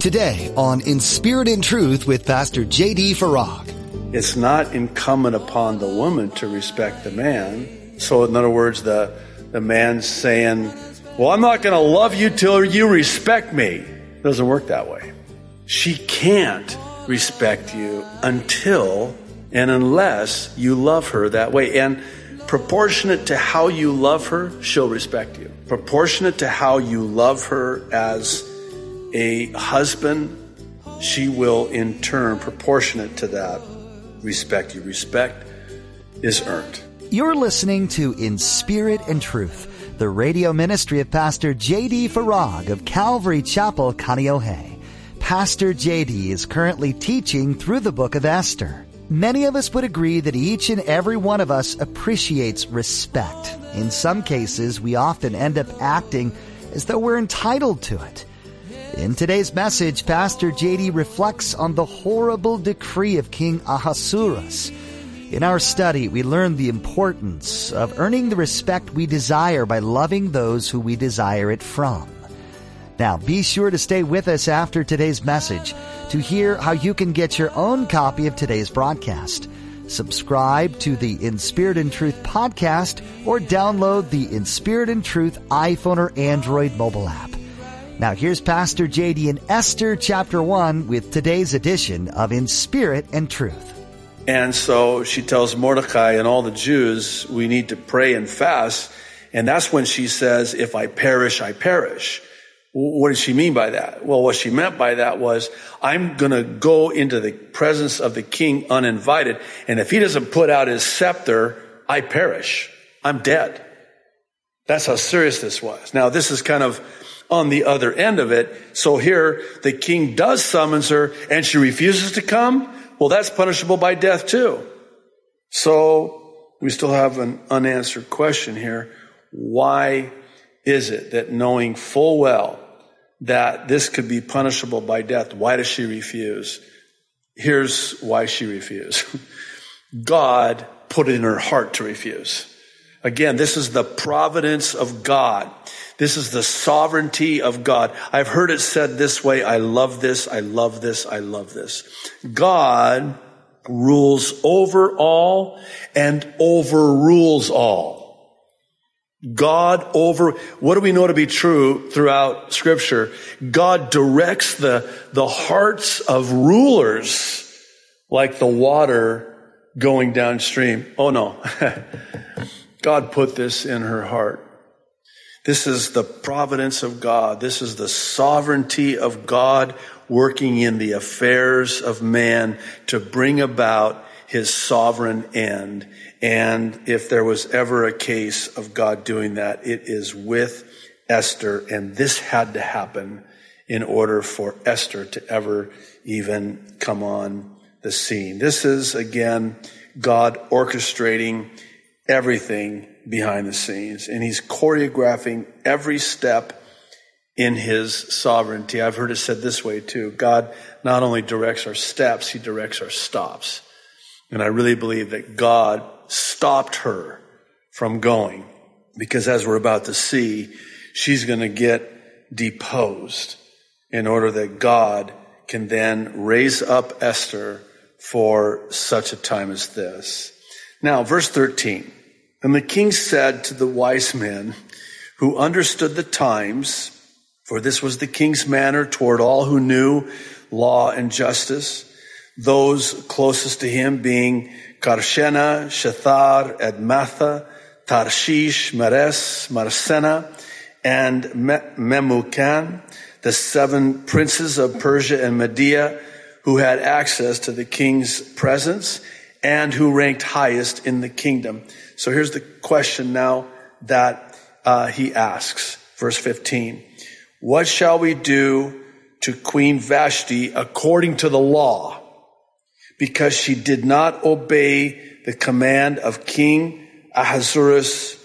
Today on In Spirit and Truth with Pastor J.D. Farag. It's not incumbent upon the woman to respect the man. So in other words, the, the man's saying, well, I'm not going to love you till you respect me. It doesn't work that way. She can't respect you until and unless you love her that way. And proportionate to how you love her, she'll respect you. Proportionate to how you love her as a husband, she will in turn, proportionate to that, respect you. Respect is earned. You're listening to In Spirit and Truth, the radio ministry of Pastor J.D. Farag of Calvary Chapel, Kaneohe. Pastor J.D. is currently teaching through the book of Esther. Many of us would agree that each and every one of us appreciates respect. In some cases, we often end up acting as though we're entitled to it. In today's message, Pastor JD reflects on the horrible decree of King Ahasuerus. In our study, we learn the importance of earning the respect we desire by loving those who we desire it from. Now, be sure to stay with us after today's message to hear how you can get your own copy of today's broadcast. Subscribe to the In Spirit and Truth podcast or download the In Spirit and Truth iPhone or Android mobile app. Now here's Pastor JD in Esther chapter 1 with today's edition of In Spirit and Truth. And so she tells Mordecai and all the Jews, we need to pray and fast. And that's when she says, if I perish, I perish. What did she mean by that? Well, what she meant by that was, I'm gonna go into the presence of the king uninvited. And if he doesn't put out his scepter, I perish. I'm dead. That's how serious this was. Now, this is kind of on the other end of it. So here the king does summons her and she refuses to come. Well, that's punishable by death too. So we still have an unanswered question here. Why is it that knowing full well that this could be punishable by death, why does she refuse? Here's why she refused. God put it in her heart to refuse. Again, this is the providence of God. This is the sovereignty of God. I've heard it said this way. I love this. I love this. I love this. God rules over all and overrules all. God over, what do we know to be true throughout scripture? God directs the, the hearts of rulers like the water going downstream. Oh no. God put this in her heart. This is the providence of God. This is the sovereignty of God working in the affairs of man to bring about his sovereign end. And if there was ever a case of God doing that, it is with Esther. And this had to happen in order for Esther to ever even come on the scene. This is again God orchestrating everything behind the scenes and he's choreographing every step in his sovereignty. I've heard it said this way too. God not only directs our steps, he directs our stops. And I really believe that God stopped her from going because as we're about to see, she's going to get deposed in order that God can then raise up Esther for such a time as this. Now, verse 13. And the king said to the wise men who understood the times, for this was the king's manner toward all who knew law and justice, those closest to him being Karshena, Shethar, Admatha, Tarshish, Meres, Marsena, and Memucan, the seven princes of Persia and Media who had access to the king's presence and who ranked highest in the kingdom. So here's the question now that uh, he asks, verse 15. What shall we do to Queen Vashti according to the law? Because she did not obey the command of King Ahasuerus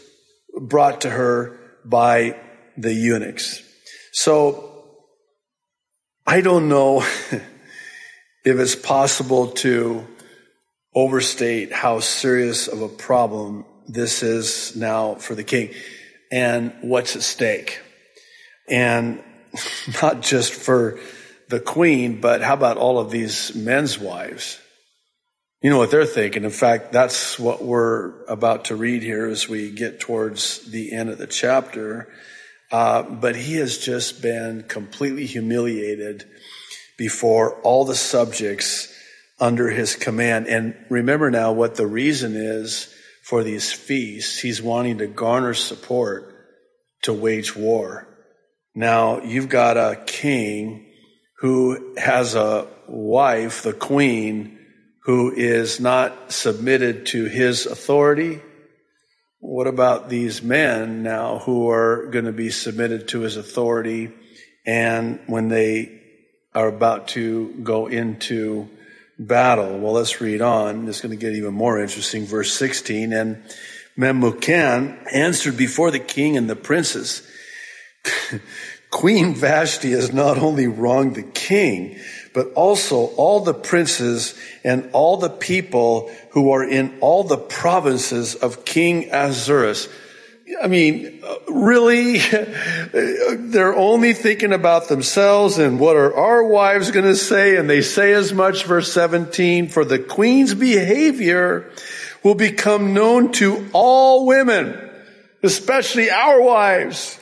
brought to her by the eunuchs. So I don't know if it's possible to overstate how serious of a problem this is now for the king and what's at stake. And not just for the queen, but how about all of these men's wives? You know what they're thinking. In fact, that's what we're about to read here as we get towards the end of the chapter. Uh, but he has just been completely humiliated before all the subjects under his command. And remember now what the reason is for these feasts. He's wanting to garner support to wage war. Now you've got a king who has a wife, the queen, who is not submitted to his authority what about these men now who are going to be submitted to his authority and when they are about to go into battle? Well, let's read on. It's going to get even more interesting. Verse 16. And Memucan answered before the king and the princes, Queen Vashti has not only wronged the king, but also all the princes and all the people who are in all the provinces of King Ahasuerus. I mean, really? They're only thinking about themselves and what are our wives going to say? And they say as much, verse 17, for the queen's behavior will become known to all women, especially our wives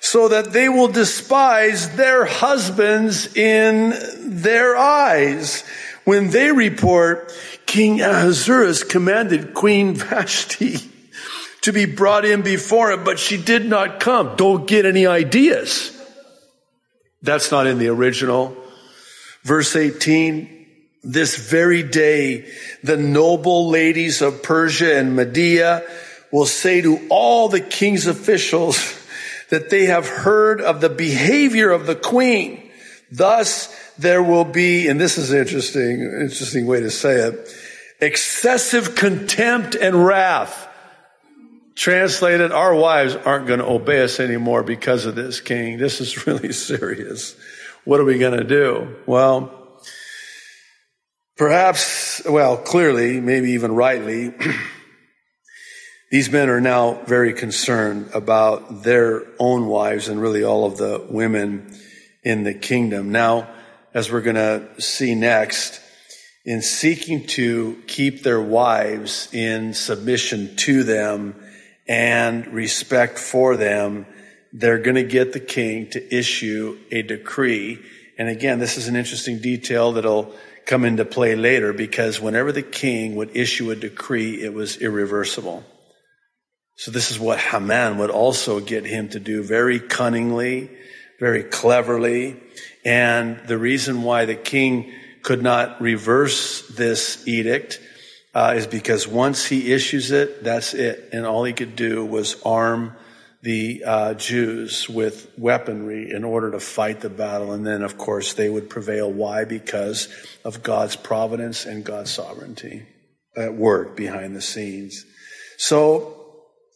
so that they will despise their husbands in their eyes. When they report, King Ahasuerus commanded Queen Vashti to be brought in before him, but she did not come. Don't get any ideas. That's not in the original. Verse 18, this very day, the noble ladies of Persia and Media will say to all the king's officials, that they have heard of the behavior of the queen. Thus there will be, and this is interesting, interesting way to say it, excessive contempt and wrath. Translated, our wives aren't going to obey us anymore because of this king. This is really serious. What are we going to do? Well, perhaps, well, clearly, maybe even rightly, These men are now very concerned about their own wives and really all of the women in the kingdom. Now, as we're going to see next, in seeking to keep their wives in submission to them and respect for them, they're going to get the king to issue a decree. And again, this is an interesting detail that'll come into play later because whenever the king would issue a decree, it was irreversible. So this is what Haman would also get him to do very cunningly, very cleverly. And the reason why the king could not reverse this edict uh, is because once he issues it, that's it. And all he could do was arm the uh, Jews with weaponry in order to fight the battle. And then, of course, they would prevail. Why? Because of God's providence and God's sovereignty at work behind the scenes. So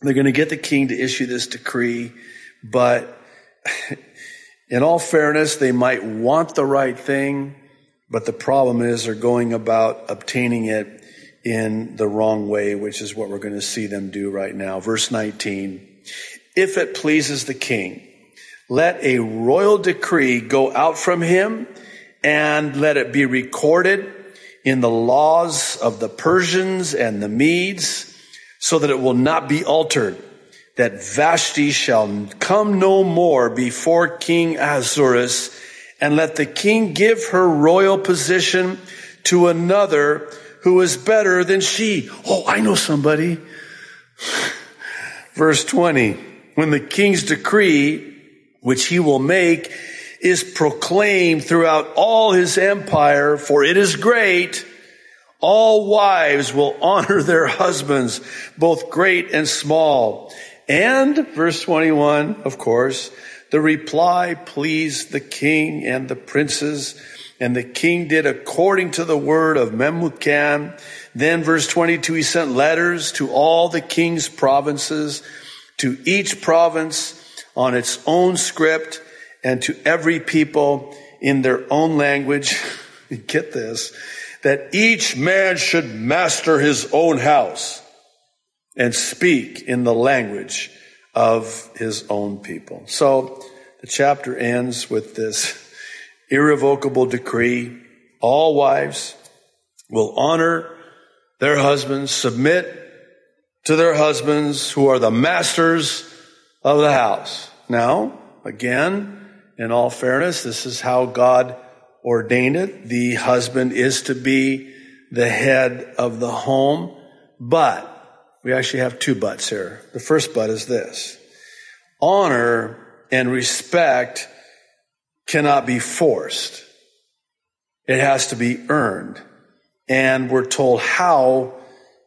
they're going to get the king to issue this decree, but in all fairness, they might want the right thing, but the problem is they're going about obtaining it in the wrong way, which is what we're going to see them do right now. Verse 19. If it pleases the king, let a royal decree go out from him and let it be recorded in the laws of the Persians and the Medes so that it will not be altered, that Vashti shall come no more before King Ahasuerus, and let the king give her royal position to another who is better than she. Oh, I know somebody. Verse 20. When the king's decree, which he will make, is proclaimed throughout all his empire, for it is great, all wives will honor their husbands, both great and small. And verse 21, of course, the reply pleased the king and the princes, and the king did according to the word of Memucan. Then verse 22, he sent letters to all the king's provinces, to each province on its own script, and to every people in their own language. Get this that each man should master his own house and speak in the language of his own people. So the chapter ends with this irrevocable decree. All wives will honor their husbands, submit to their husbands who are the masters of the house. Now, again, in all fairness, this is how God ordained it. The husband is to be the head of the home, but we actually have two buts here. The first but is this. Honor and respect cannot be forced. It has to be earned. And we're told how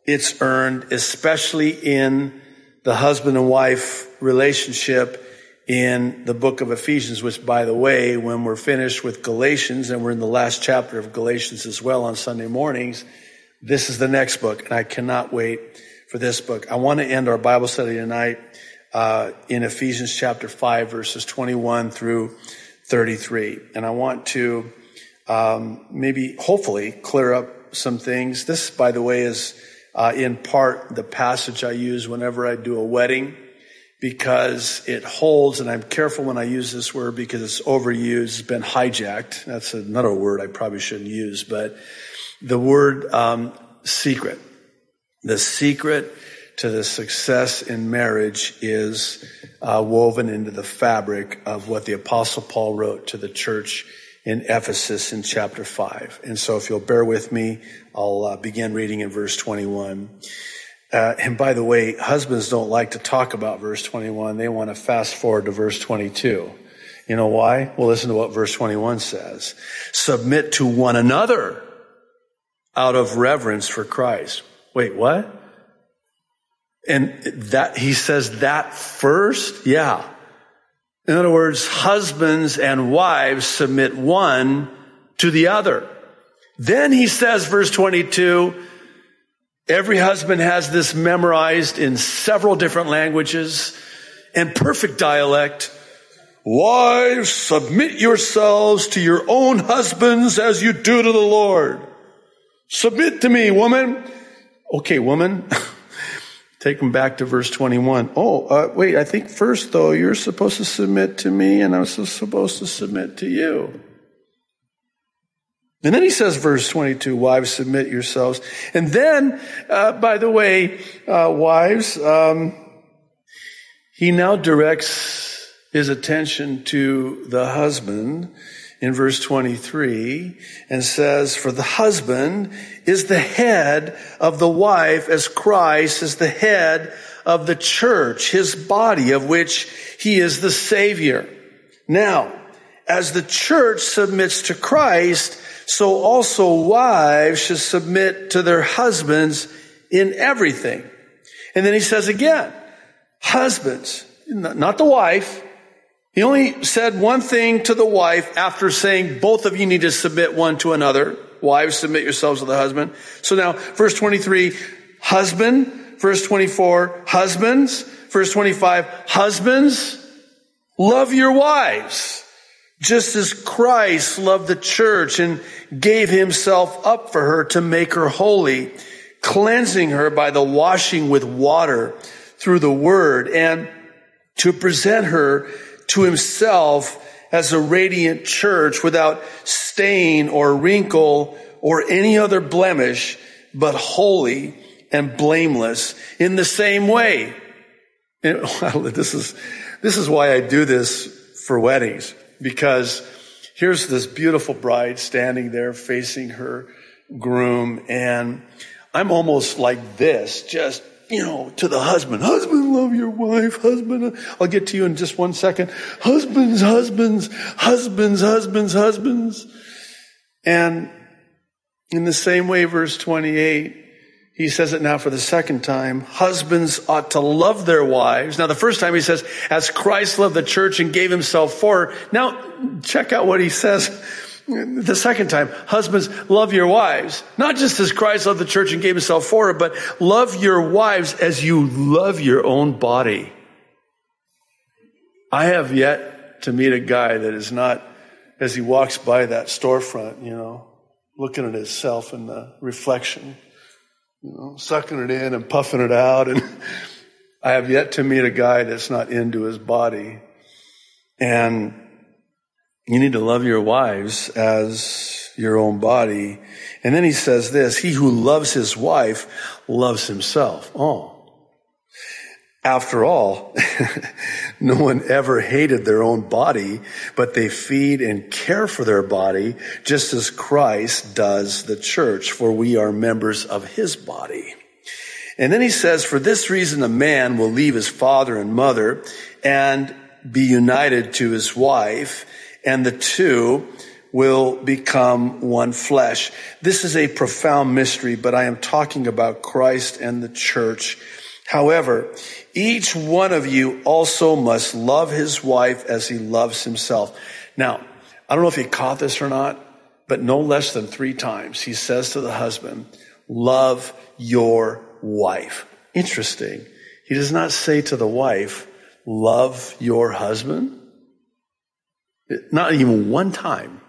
it's earned, especially in the husband and wife relationship in the book of Ephesians, which by the way, when we're finished with Galatians and we're in the last chapter of Galatians as well on Sunday mornings, this is the next book and I cannot wait for this book. I want to end our Bible study tonight uh, in Ephesians chapter 5 verses 21 through 33. And I want to um, maybe, hopefully, clear up some things. This, by the way, is uh, in part the passage I use whenever I do a wedding because it holds, and I'm careful when I use this word because it's overused, it's been hijacked. That's another word I probably shouldn't use, but the word um, secret. The secret to the success in marriage is uh, woven into the fabric of what the apostle Paul wrote to the church in Ephesus in chapter 5. And so if you'll bear with me, I'll uh, begin reading in verse 21. Uh, and by the way, husbands don't like to talk about verse 21. They want to fast forward to verse 22. You know why? Well, listen to what verse 21 says. Submit to one another out of reverence for Christ. Wait, what? And that, he says that first? Yeah. In other words, husbands and wives submit one to the other. Then he says, verse 22, every husband has this memorized in several different languages and perfect dialect. Wives, submit yourselves to your own husbands as you do to the Lord. Submit to me, woman. Okay, woman. Take them back to verse 21. Oh, uh, wait, I think first though, you're supposed to submit to me and I'm supposed to submit to you. And then he says, verse 22, wives, submit yourselves. And then, uh, by the way, uh, wives, um, he now directs his attention to the husband in verse 23 and says, For the husband is the head of the wife as Christ is the head of the church, his body of which he is the savior. Now, as the church submits to Christ, so also wives should submit to their husbands in everything. And then he says again, husbands, not the wife, he only said one thing to the wife after saying both of you need to submit one to another. Wives, submit yourselves to the husband. So now, verse 23, husband. Verse 24, husbands. Verse 25, husbands, love your wives. Just as Christ loved the church and gave himself up for her to make her holy, cleansing her by the washing with water through the word and to present her to himself as a radiant church without stain or wrinkle or any other blemish, but holy and blameless in the same way. And, this is, this is why I do this for weddings because here's this beautiful bride standing there facing her groom and I'm almost like this, just you know, to the husband. Husband, love your wife. Husband, I'll get to you in just one second. Husbands, husbands, husbands, husbands, husbands. And in the same way, verse 28, he says it now for the second time. Husbands ought to love their wives. Now, the first time he says, as Christ loved the church and gave himself for her. Now, check out what he says the second time, husbands, love your wives. Not just as Christ loved the church and gave himself for it, but love your wives as you love your own body. I have yet to meet a guy that is not, as he walks by that storefront, you know, looking at himself in the reflection, you know, sucking it in and puffing it out. And I have yet to meet a guy that's not into his body. And You need to love your wives as your own body. And then he says this, he who loves his wife loves himself. Oh. After all, no one ever hated their own body, but they feed and care for their body just as Christ does the church, for we are members of his body. And then he says, for this reason, a man will leave his father and mother and be united to his wife, and the two will become one flesh. This is a profound mystery, but I am talking about Christ and the church. However, each one of you also must love his wife as he loves himself. Now, I don't know if he caught this or not, but no less than three times he says to the husband, love your wife. Interesting. He does not say to the wife, love your husband. Not even one time.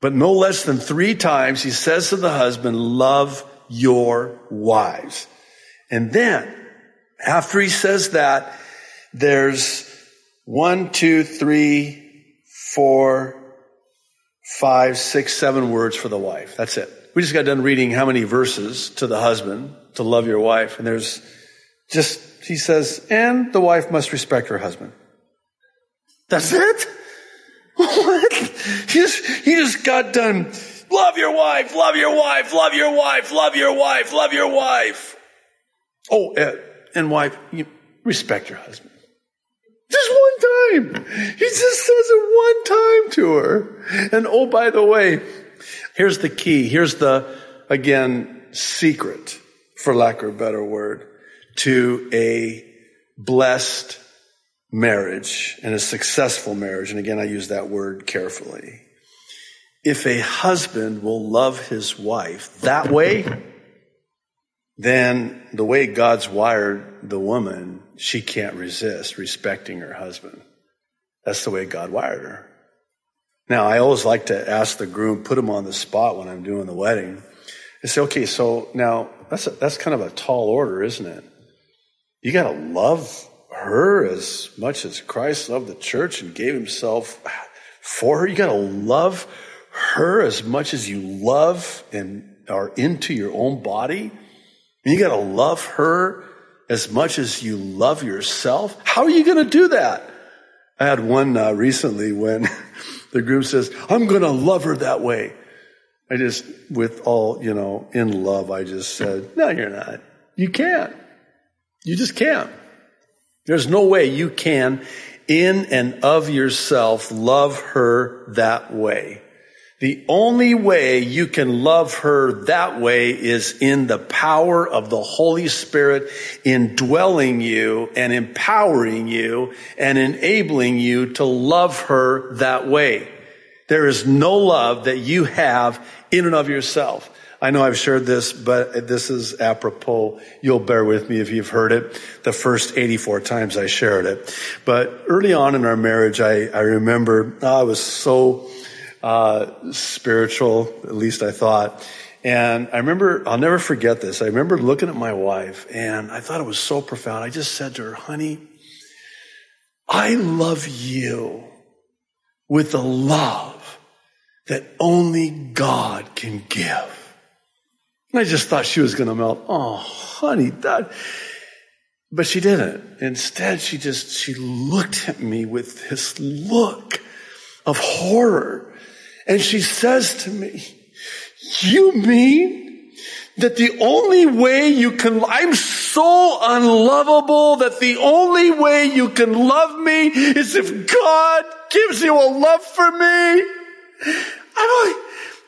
But no less than three times he says to the husband, love your wives. And then, after he says that, there's one, two, three, four, five, six, seven words for the wife. That's it. We just got done reading how many verses to the husband to love your wife. And there's just, he says, and the wife must respect her husband. That's it? What? He just, he just got done. Love your wife, love your wife, love your wife, love your wife, love your wife. Oh, uh, and wife, you respect your husband. Just one time. He just says it one time to her. And oh, by the way, here's the key. Here's the, again, secret for lack of a better word, to a blessed marriage and a successful marriage. And again, I use that word carefully. If a husband will love his wife that way, then the way God's wired the woman, she can't resist respecting her husband. That's the way God wired her. Now, I always like to ask the groom, put him on the spot when I'm doing the wedding. and say, okay, so now that's a, that's kind of a tall order, isn't it? You got to love her as much as Christ loved the church and gave himself for her. You got to love her as much as you love and are into your own body. And you got to love her as much as you love yourself. How are you going to do that? I had one uh, recently when the group says, I'm going to love her that way. I just, with all, you know, in love, I just said, no, you're not. You can't. You just can't. There's no way you can, in and of yourself, love her that way. The only way you can love her that way is in the power of the Holy Spirit indwelling you and empowering you and enabling you to love her that way. There is no love that you have in and of yourself. I know I've shared this, but this is apropos. You'll bear with me if you've heard it the first 84 times I shared it. But early on in our marriage, I, I remember oh, I was so uh, spiritual, at least I thought. And I remember, I'll never forget this. I remember looking at my wife and I thought it was so profound. I just said to her, honey, I love you with the love that only God can give. I just thought she was going to melt. Oh, honey, that. But she didn't. Instead, she just, she looked at me with this look of horror. And she says to me, you mean that the only way you can, I'm so unlovable that the only way you can love me is if God gives you a love for me? I'm like,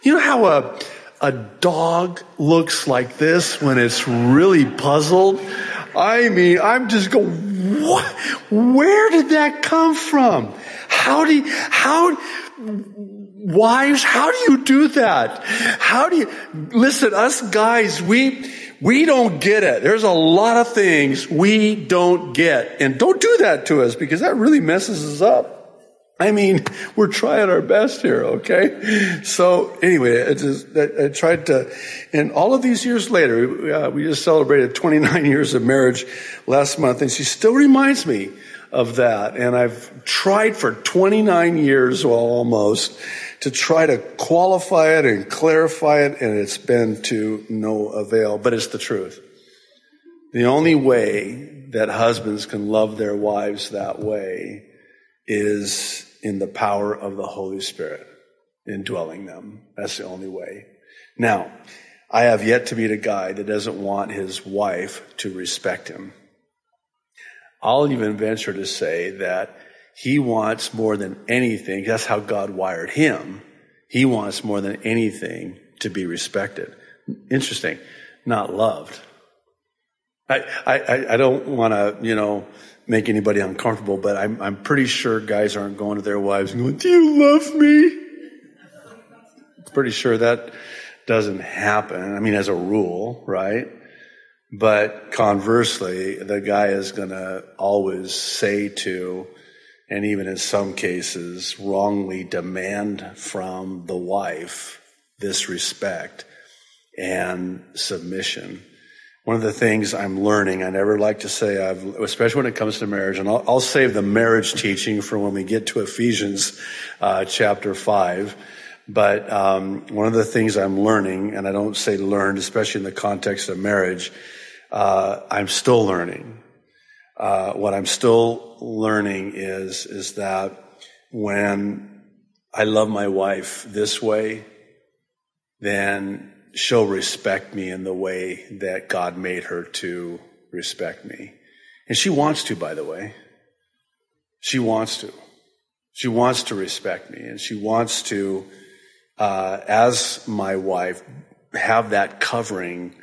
you know how a, a dog looks like this when it's really puzzled? I mean, I'm just going, what? Where did that come from? How do you, how, wives, how do you do that? How do you, listen, us guys, we, we don't get it. There's a lot of things we don't get. And don't do that to us because that really messes us up. I mean, we're trying our best here, okay? So anyway, I, just, I, tried to, and all of these years later, uh, we just celebrated 29 years of marriage last month, and she still reminds me of that. And I've tried for 29 years, well, almost, to try to qualify it and clarify it, and it's been to no avail, but it's the truth. The only way that husbands can love their wives that way is in the power of the Holy Spirit indwelling them. That's the only way. Now, I have yet to meet a guy that doesn't want his wife to respect him. I'll even venture to say that he wants more than anything, that's how God wired him. He wants more than anything to be respected. Interesting, not loved. I, I, I don't want to, you know, make anybody uncomfortable, but I'm, I'm pretty sure guys aren't going to their wives and going, do you love me? Pretty sure that doesn't happen. I mean, as a rule, right? But conversely, the guy is going to always say to, and even in some cases, wrongly demand from the wife this respect and submission. One of the things I'm learning, I never like to say I've, especially when it comes to marriage, and I'll, I'll save the marriage teaching for when we get to Ephesians uh, chapter five. But um, one of the things I'm learning, and I don't say learned, especially in the context of marriage, uh, I'm still learning. Uh, what I'm still learning is is that when I love my wife this way, then she'll respect me in the way that God made her to respect me. And she wants to, by the way. She wants to. She wants to respect me and she wants to, uh, as my wife, have that covering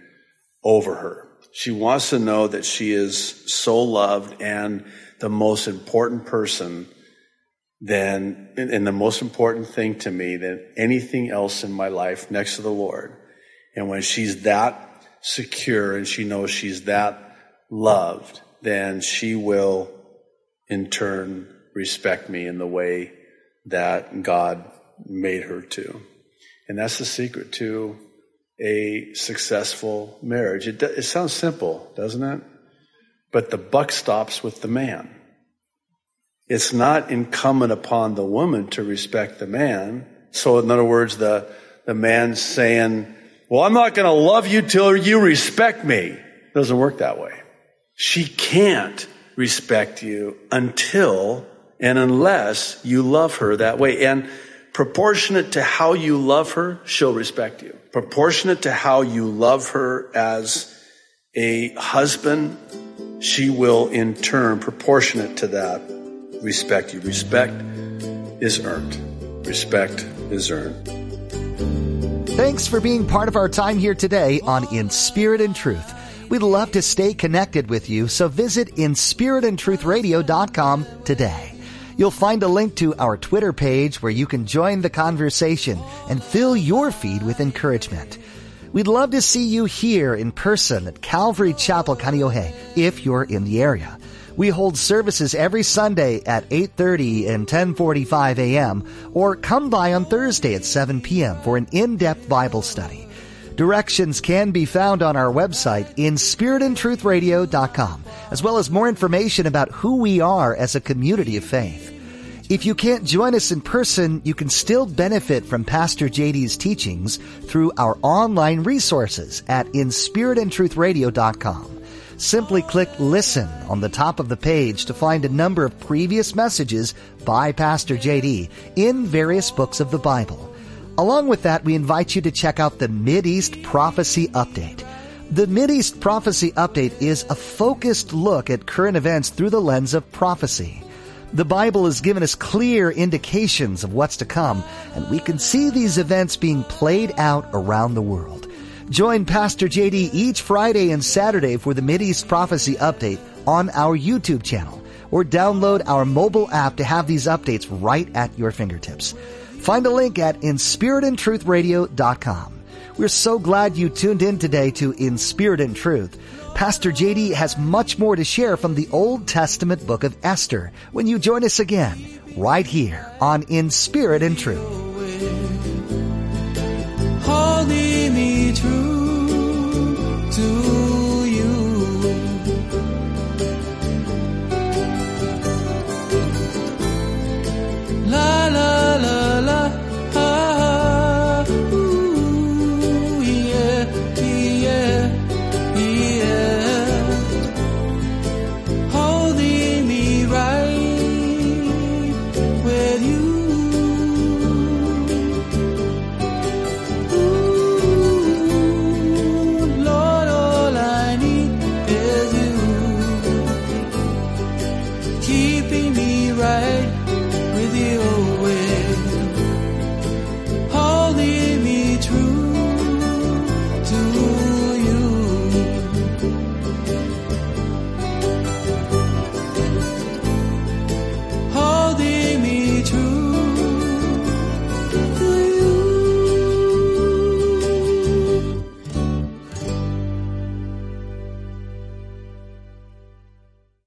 over her. She wants to know that she is so loved and the most important person than, and the most important thing to me than anything else in my life next to the Lord. And when she's that secure and she knows she's that loved, then she will in turn respect me in the way that God made her to. And that's the secret to a successful marriage. It, it sounds simple, doesn't it? But the buck stops with the man. It's not incumbent upon the woman to respect the man. So in other words, the, the man saying, well, I'm not going to love you till you respect me. It doesn't work that way. She can't respect you until and unless you love her that way. And proportionate to how you love her, she'll respect you. Proportionate to how you love her as a husband, she will in turn, proportionate to that, respect you. Respect is earned. Respect is earned. Thanks for being part of our time here today on In Spirit and Truth. We'd love to stay connected with you, so visit inspiritandtruthradio.com today. You'll find a link to our Twitter page where you can join the conversation and fill your feed with encouragement. We'd love to see you here in person at Calvary Chapel, Kaneohe, if you're in the area. We hold services every Sunday at 8.30 and 10.45 a.m. or come by on Thursday at 7 p.m. for an in-depth Bible study. Directions can be found on our website in spiritandtruthradio.com, as well as more information about who we are as a community of faith. If you can't join us in person, you can still benefit from Pastor JD's teachings through our online resources at inspiritandtruthradio.com. Simply click listen on the top of the page to find a number of previous messages by Pastor JD in various books of the Bible. Along with that, we invite you to check out the East Prophecy Update. The East Prophecy Update is a focused look at current events through the lens of prophecy. The Bible has given us clear indications of what's to come, and we can see these events being played out around the world. Join Pastor JD each Friday and Saturday for the Mideast Prophecy Update on our YouTube channel or download our mobile app to have these updates right at your fingertips. Find a link at inspiritandtruthradio.com. We're so glad you tuned in today to In Spirit and Truth. Pastor JD has much more to share from the Old Testament book of Esther when you join us again right here on In Spirit and Truth. Holding me true soon